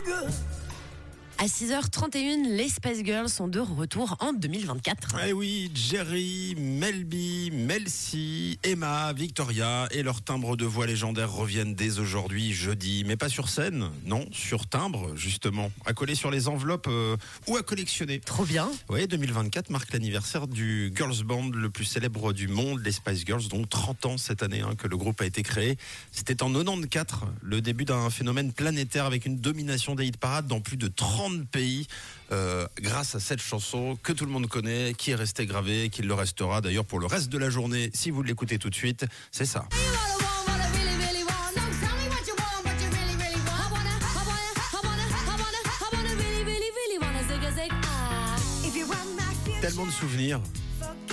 good. À 6h31, les Spice Girls sont de retour en 2024. Eh oui, Jerry, Melby, Melcy, Emma, Victoria et leurs timbres de voix légendaires reviennent dès aujourd'hui, jeudi. Mais pas sur scène, non, sur timbre, justement. À coller sur les enveloppes euh, ou à collectionner. Trop bien. Oui, 2024 marque l'anniversaire du girls band le plus célèbre du monde, les Spice Girls, donc 30 ans cette année hein, que le groupe a été créé. C'était en 94, le début d'un phénomène planétaire avec une domination des hit parades dans plus de 30 pays euh, grâce à cette chanson que tout le monde connaît, qui est restée gravée, qui le restera d'ailleurs pour le reste de la journée si vous l'écoutez tout de suite. C'est ça. Tellement de souvenirs.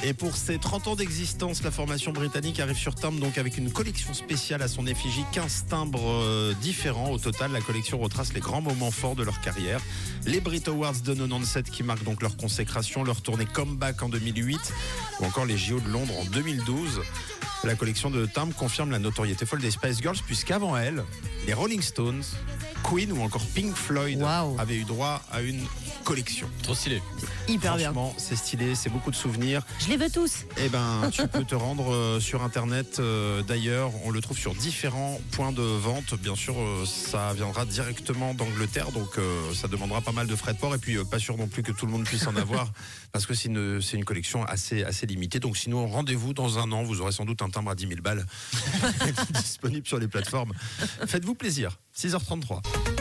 Et pour ses 30 ans d'existence, la formation britannique arrive sur timbre donc avec une collection spéciale à son effigie, 15 timbres euh, différents. Au total, la collection retrace les grands moments forts de leur carrière. Les Brit Awards de 97 qui marquent donc leur consécration, leur tournée comeback en 2008 ou encore les JO de Londres en 2012. La collection de timbres confirme la notoriété folle des Spice Girls puisqu'avant elle, les Rolling Stones, Queen ou encore Pink Floyd Wow. avaient eu droit à une collection. Trop stylé. Hyper bien. Franchement, c'est stylé, c'est beaucoup de souvenirs. Je les veux tous. Eh ben, tu peux te rendre euh, sur internet. euh, D'ailleurs, on le trouve sur différents points de vente. Bien sûr, euh, ça viendra directement d'Angleterre, donc euh, ça demandera pas mal de frais de port. Et puis, euh, pas sûr non plus que tout le monde puisse en avoir, parce que c'est une, c'est une collection assez, assez limitée. Donc, sinon, rendez-vous dans un an. Vous aurez sans doute un timbre à 10 000 balles disponible sur les plateformes. Faites-vous plaisir. 6h33.